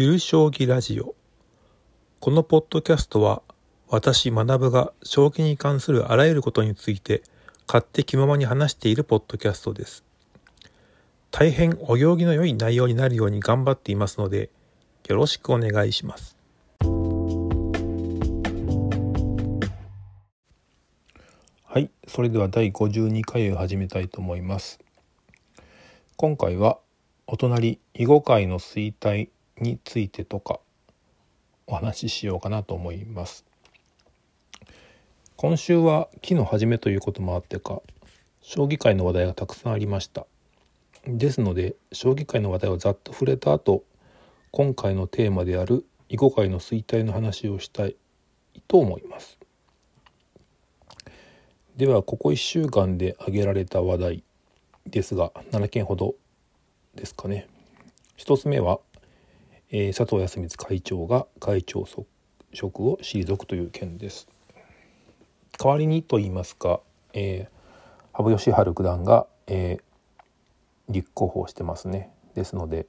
ゆる将棋ラジオ。このポッドキャストは私学が将棋に関するあらゆることについて勝手気ままに話しているポッドキャストです。大変お行儀の良い内容になるように頑張っていますのでよろしくお願いします。はいそれでは第52回を始めたいと思います。今回はお隣囲碁界の衰退についてとかお話ししようかなと思います。今週は木の初めということもあってか将棋界の話題がたくさんありました。ですので将棋界の話題をざっと触れた後今回のテーマである囲碁界の衰退の話をしたいと思います。ではここ1週間で挙げられた話題ですが7件ほどですかね。1つ目は、えー、佐藤康光会長が会長職を退くという件です。代わりにと言いますか、えー、羽生善治九段が、えー、立候補してますね。ですので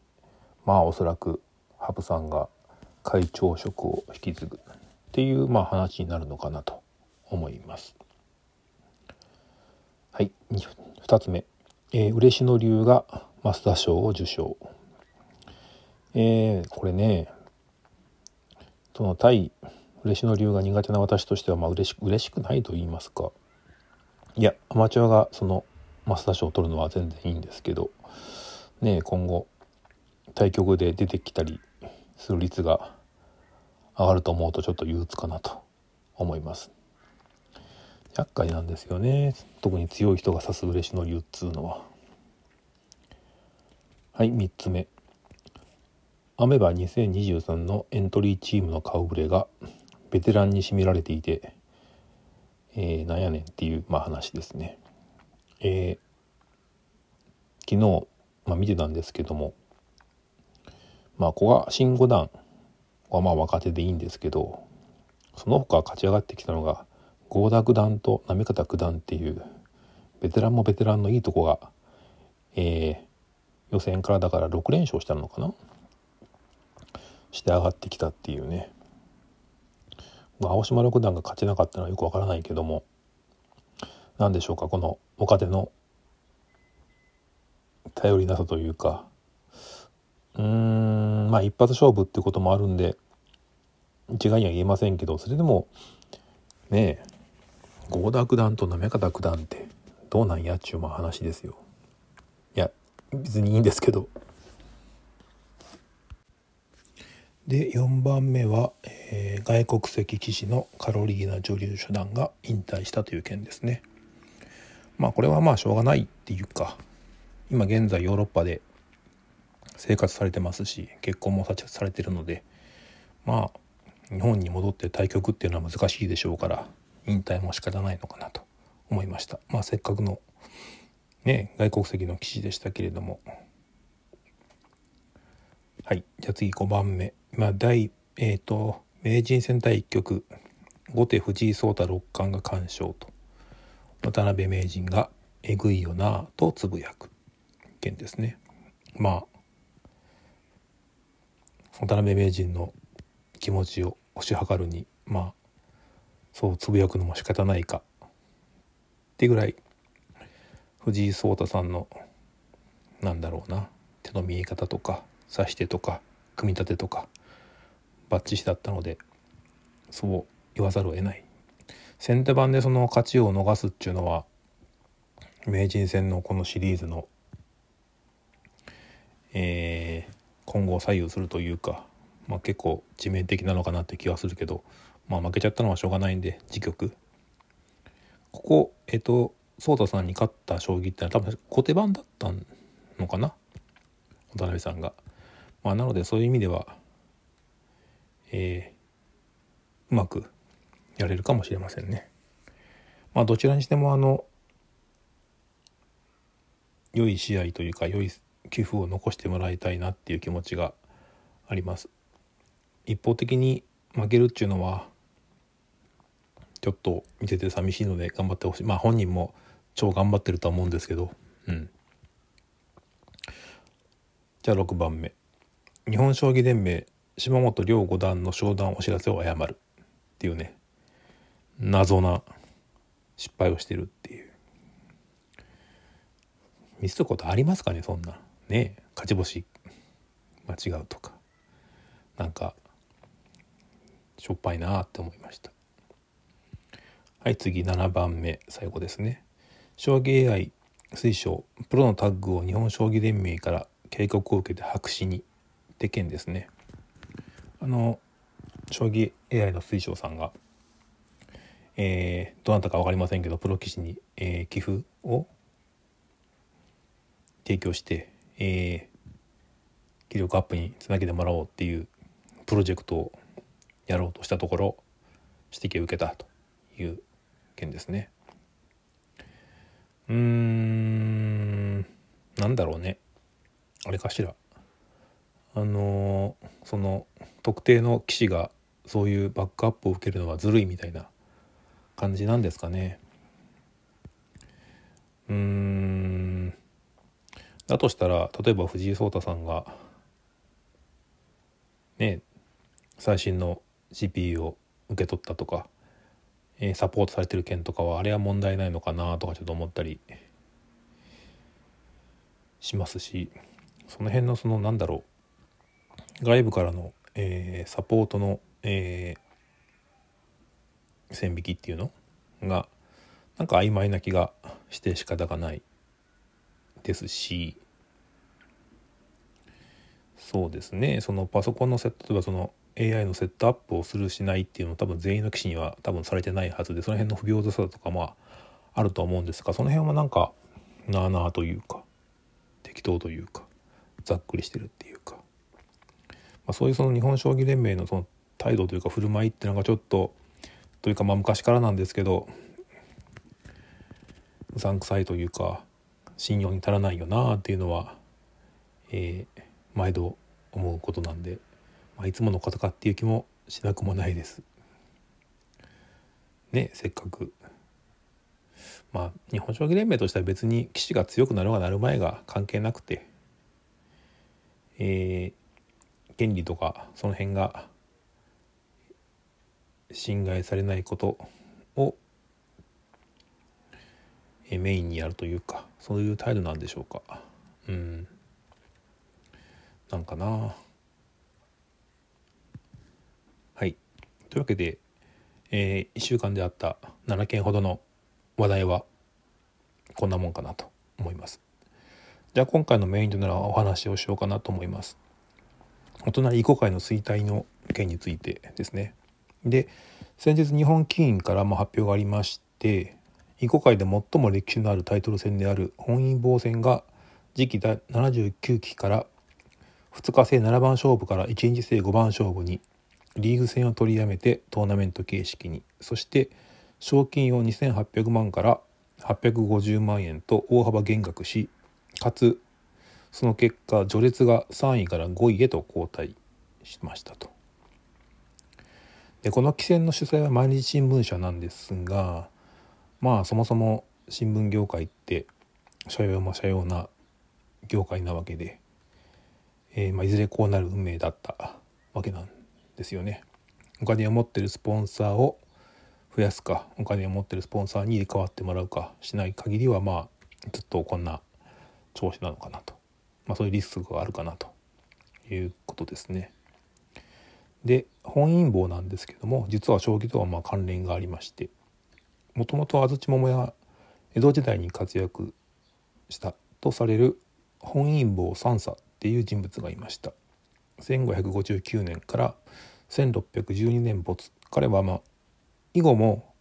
まあおそらく羽生さんが会長職を引き継ぐっていうまあ話になるのかなと思います。はい。2つ目、えー、嬉野流が増田賞を受賞。えー、これねその対嬉野流が苦手な私としてはまあ嬉しく嬉しくないと言いますか。いやアマチュアがその増田賞を取るのは全然いいんですけどね今後対局で出てきたりする率が上がると思うとちょっと憂鬱かなと思います。厄介なんですよね。特に強い人が指す嬉野流っつうのは。はい3つ目。アメバ2023のエントリーチームの顔ぶれがベテランに占められていて、えー、なんやねんっていう、まあ、話ですね。えー、昨日、まあ、見てたんですけどもまあ古賀新五段はまあ若手でいいんですけどその他勝ち上がってきたのが合田九段と行方九段っていうベテランもベテランのいいとこが、えー、予選からだから6連勝したのかなして上がってきたっていうね、青島六段が勝ちなかったのはよくわからないけども。何でしょうかこの若手の頼りなさというか。うーんまあ一発勝負ってこともあるんで一概には言えませんけどそれでもねえ合田九段と行方九段ってどうなんやっちゅうま話ですよ。いや別にいいんですけど。で4番目は、えー、外国籍棋士のカロリーナ女流初段が引退したという件ですね。まあこれはまあしょうがないっていうか今現在ヨーロッパで生活されてますし結婚もされてるのでまあ日本に戻って対局っていうのは難しいでしょうから引退も仕方ないのかなと思いました。まあせっかくのね外国籍の棋士でしたけれどもはい。じゃあ次5番目。まあ第えっ、ー、と名人戦第1局。後手藤井聡太六冠が完勝と。渡辺名人が「えぐいよな」とつぶやく。件ですね。まあ渡辺名人の気持ちを推し量るにまあそうつぶやくのも仕方ないか。ってぐらい藤井聡太さんのなんだろうな手の見え方とか指し手とか組み立てとかバッチシだったのでそう言わざるを得ない。先手番でその勝ちを逃すっていうのは名人戦のこのシリーズのえー、今後を左右するというか、まあ、結構致命的なのかなって気はするけど、まあ、負けちゃったのはしょうがないんで次局。ここえっ、ー、と颯太さんに勝った将棋ってのは多分小手番だったのかな？渡辺さんが。まあ、なのでそういう意味では、えー、うまくやれるかもしれませんね。まあ、どちらにしてもあの良い試合というか良い寄付を残してもらいたいなっていう気持ちがあります。一方的に負けるっていうのはちょっと見てて寂しいので頑張ってほしいまあ本人も超頑張ってるとは思うんですけどうんじゃあ6番目日本将棋連盟島本龍五段の昇段お知らせを誤る。っていうね。謎な失敗をしてるっていう。ミスることありますかね？そんな。ね勝ち星。間違うとか。なんかしょっぱいなって思いました。はい次。7番目。最後ですね。将棋 AI 推奨。プロのタッグを日本将棋連盟から警告を受けて白紙に。って件ですね。あの将棋 AI の推奨さんがえー、どなたか分かりませんけどプロ棋士に、えー、寄付を提供して、えー、気力アップにつなげてもらおうっていうプロジェクトをやろうとしたところ指摘を受けたという件ですね。うーんなんだろうね。あれかしら。あのその特定の棋士がそういうバックアップを受けるのはずるいみたいな感じなんですかね。うんだとしたら例えば藤井聡太さんがね最新の CPU を受け取ったとか、えー、サポートされてる件とかはあれは問題ないのかなとかちょっと思ったりしますしその辺のそのなんだろう外部からの、えー、サポートの、えー、線引きっていうのがなんか曖昧な気がして仕方がないですしそうですね。そのパソコンのセット例えばその AI のセットアップをするしないっていうのは多分全員の棋士には多分されてないはずでその辺の不平等さとかもああると思うんですがその辺はなんかなあなあというか適当というかざっくりしてるっていう、まあ、そういうその日本将棋連盟のその態度というか振る舞いっていうのがちょっとというかまあ昔からなんですけどうさんくさいというか信用に足らないよなっていうのは、えー、毎度思うことなんで、まあ、いつものことかっていう気もしなくもないです。ねせっかくまあ日本将棋連盟としては別に棋士が強くなるがなる前が関係なくて、えー、権利とかその辺が侵害されないことをメインにやるというかそういう態度なんでしょうか。うん。なんかな。はい。というわけで、えー、1週間であった7件ほどの話題はこんなもんかなと思います。じゃあ今回のメインとなるお話をしようかなと思います。お隣囲碁界の衰退の件についてですね。で先日日本棋院からも発表がありまして囲碁界で最も歴史のあるタイトル戦である本因坊戦が次期79期から2日制7番勝負から1日制5番勝負にリーグ戦を取りやめてトーナメント形式に。そして賞金を2800万から850万円と大幅減額しかつその結果序列が3位から5位へと後退しましたと。でこの棋戦の主催は毎日新聞社なんですがまあそもそも新聞業界って社用も社用な業界なわけで、えー、まあ、いずれこうなる運命だったわけなんですよね。お金を持ってるスポンサーを増やすかお金を持ってるスポンサーに入れ替わってもらうかしない限りはまあずっとこんな調子なのかなと、まあ、そういうリスクがあるかなということですね。で本因坊なんですけども実は将棋とはまあ関連がありましてもともと安土桃や江戸時代に活躍したとされる本因坊三佐っていう人物がいました1559年から1612年没彼はまあ囲碁も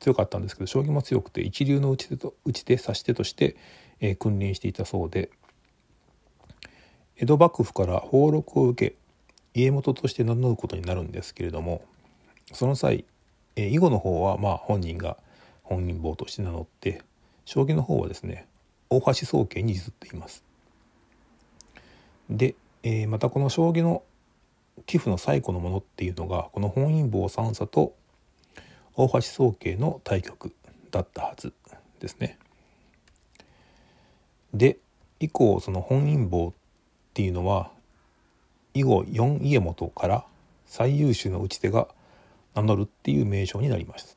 強かったんですけど将棋も強くて一流の打ち手と打ち手指し手として、えー、君臨していたそうで江戸幕府から俸禄を受け家元として名乗ることになるんですけれどもその際、囲碁の方はまあ本人が本人坊として名乗って将棋の方はですね大橋宗家に譲っています。で、えー、またこの将棋の寄付の最古のものっていうのがこの本因坊三佐と大橋宗家の対局だったはずですね。で以降その本因坊っていうのは囲碁4家元から最優秀の打ち手が名乗るっていう名称になります。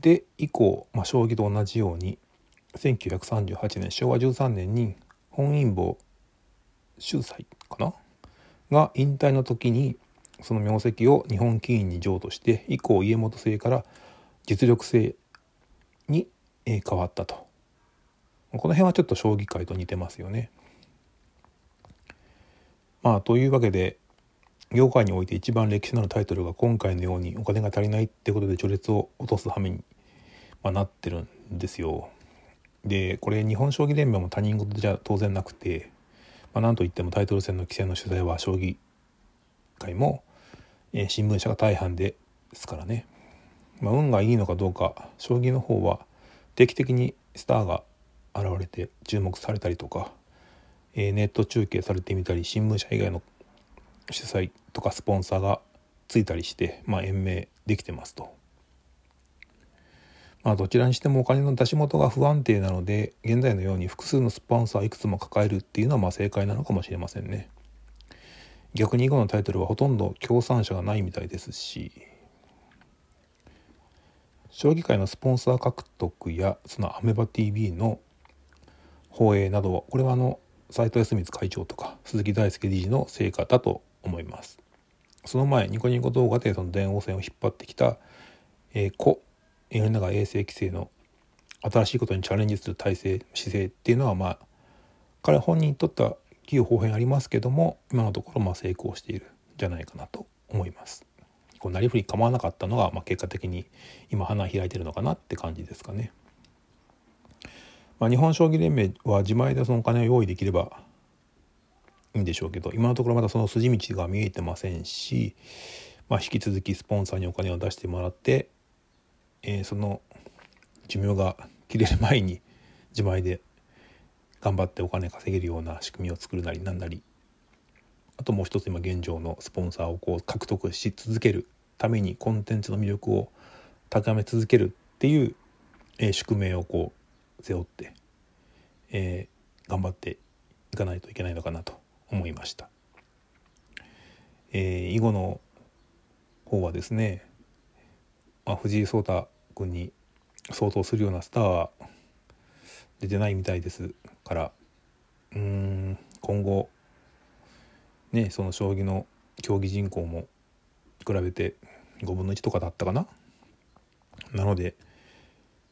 で以降、まあ、将棋と同じように1938年昭和13年に本因坊秀才かな？が引退の時にその名跡を日本棋院に譲渡して以降家元制から実力制に変わったとこの辺はちょっと将棋界と似てますよね。まあというわけで業界において一番歴史のあるタイトルが今回のようにお金が足りないってことで序列を落とす羽目に、まあ、なってるんですよ。でこれ日本将棋連盟も他人事じゃ当然なくて、まあ、なんといってもタイトル戦の規制の取材は将棋界も、えー、新聞社が大半ですからね、まあ、運がいいのかどうか将棋の方は定期的にスターが現れて注目されたりとか、えー、ネット中継されてみたり新聞社以外の主催とかスポンサーがついたりして、まあ、延命できてますと。まあ、どちらにしてもお金の出し元が不安定なので現在のように複数のスポンサーいくつも抱えるっていうのはまあ正解なのかもしれませんね。逆に囲碁のタイトルはほとんど協賛者がないみたいですし将棋界のスポンサー獲得やそのアメバ TV の放映などこれはあの斉藤康光会長とか鈴木大輔理事の成果だと思いますその前ニコニコ動画でその電王戦を引っ張ってきた、えー、故米永衛生規制の新しいことにチャレンジする体制姿勢っていうのはまあ彼本人にとっては企業方変ありますけども今のところまあ成功しているんじゃないかなと思います。こうなりふり構わなかったのが、まあ、結果的に今花開いてるのかなって感じですかね。まあ、日本将棋連盟は自前でそのお金を用意できればいいんでしょうけど今のところまだその筋道が見えてませんし、まあ、引き続きスポンサーにお金を出してもらって、えー、その寿命が切れる前に自前で頑張ってお金稼げるような仕組みを作るなりなんなりあともう一つ今現状のスポンサーをこう獲得し続けるためにコンテンツの魅力を高め続けるっていう、えー、宿命をこう背負って、えー、頑張っていかないといけないのかなと思いました。えー、囲碁の方はですね、まあ、藤井聡太君に相当するようなスターは出てないみたいですからうん今後ねその将棋の競技人口も比べて5分の1とかだったかな？なので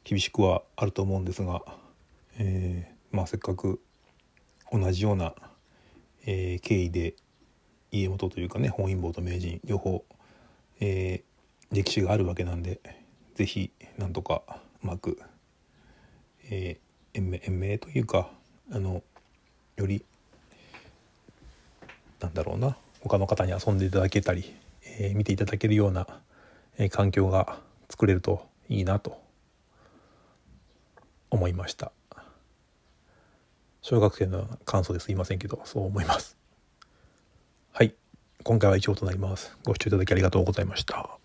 厳しくはあると思うんですが、えー、まあせっかく同じような、えー、経緯で家元というかね本因坊と名人両方、えー、歴史があるわけなんで是非なんとかうまく、えー、延命延命というかあのよりなんだろうな他の方に遊んでいただけたり、えー、見ていただけるような、え、環境が作れるといいなと思いました。小学生の感想ですいませんけどそう思います。はい。今回は以上となります。ご視聴いただきありがとうございました。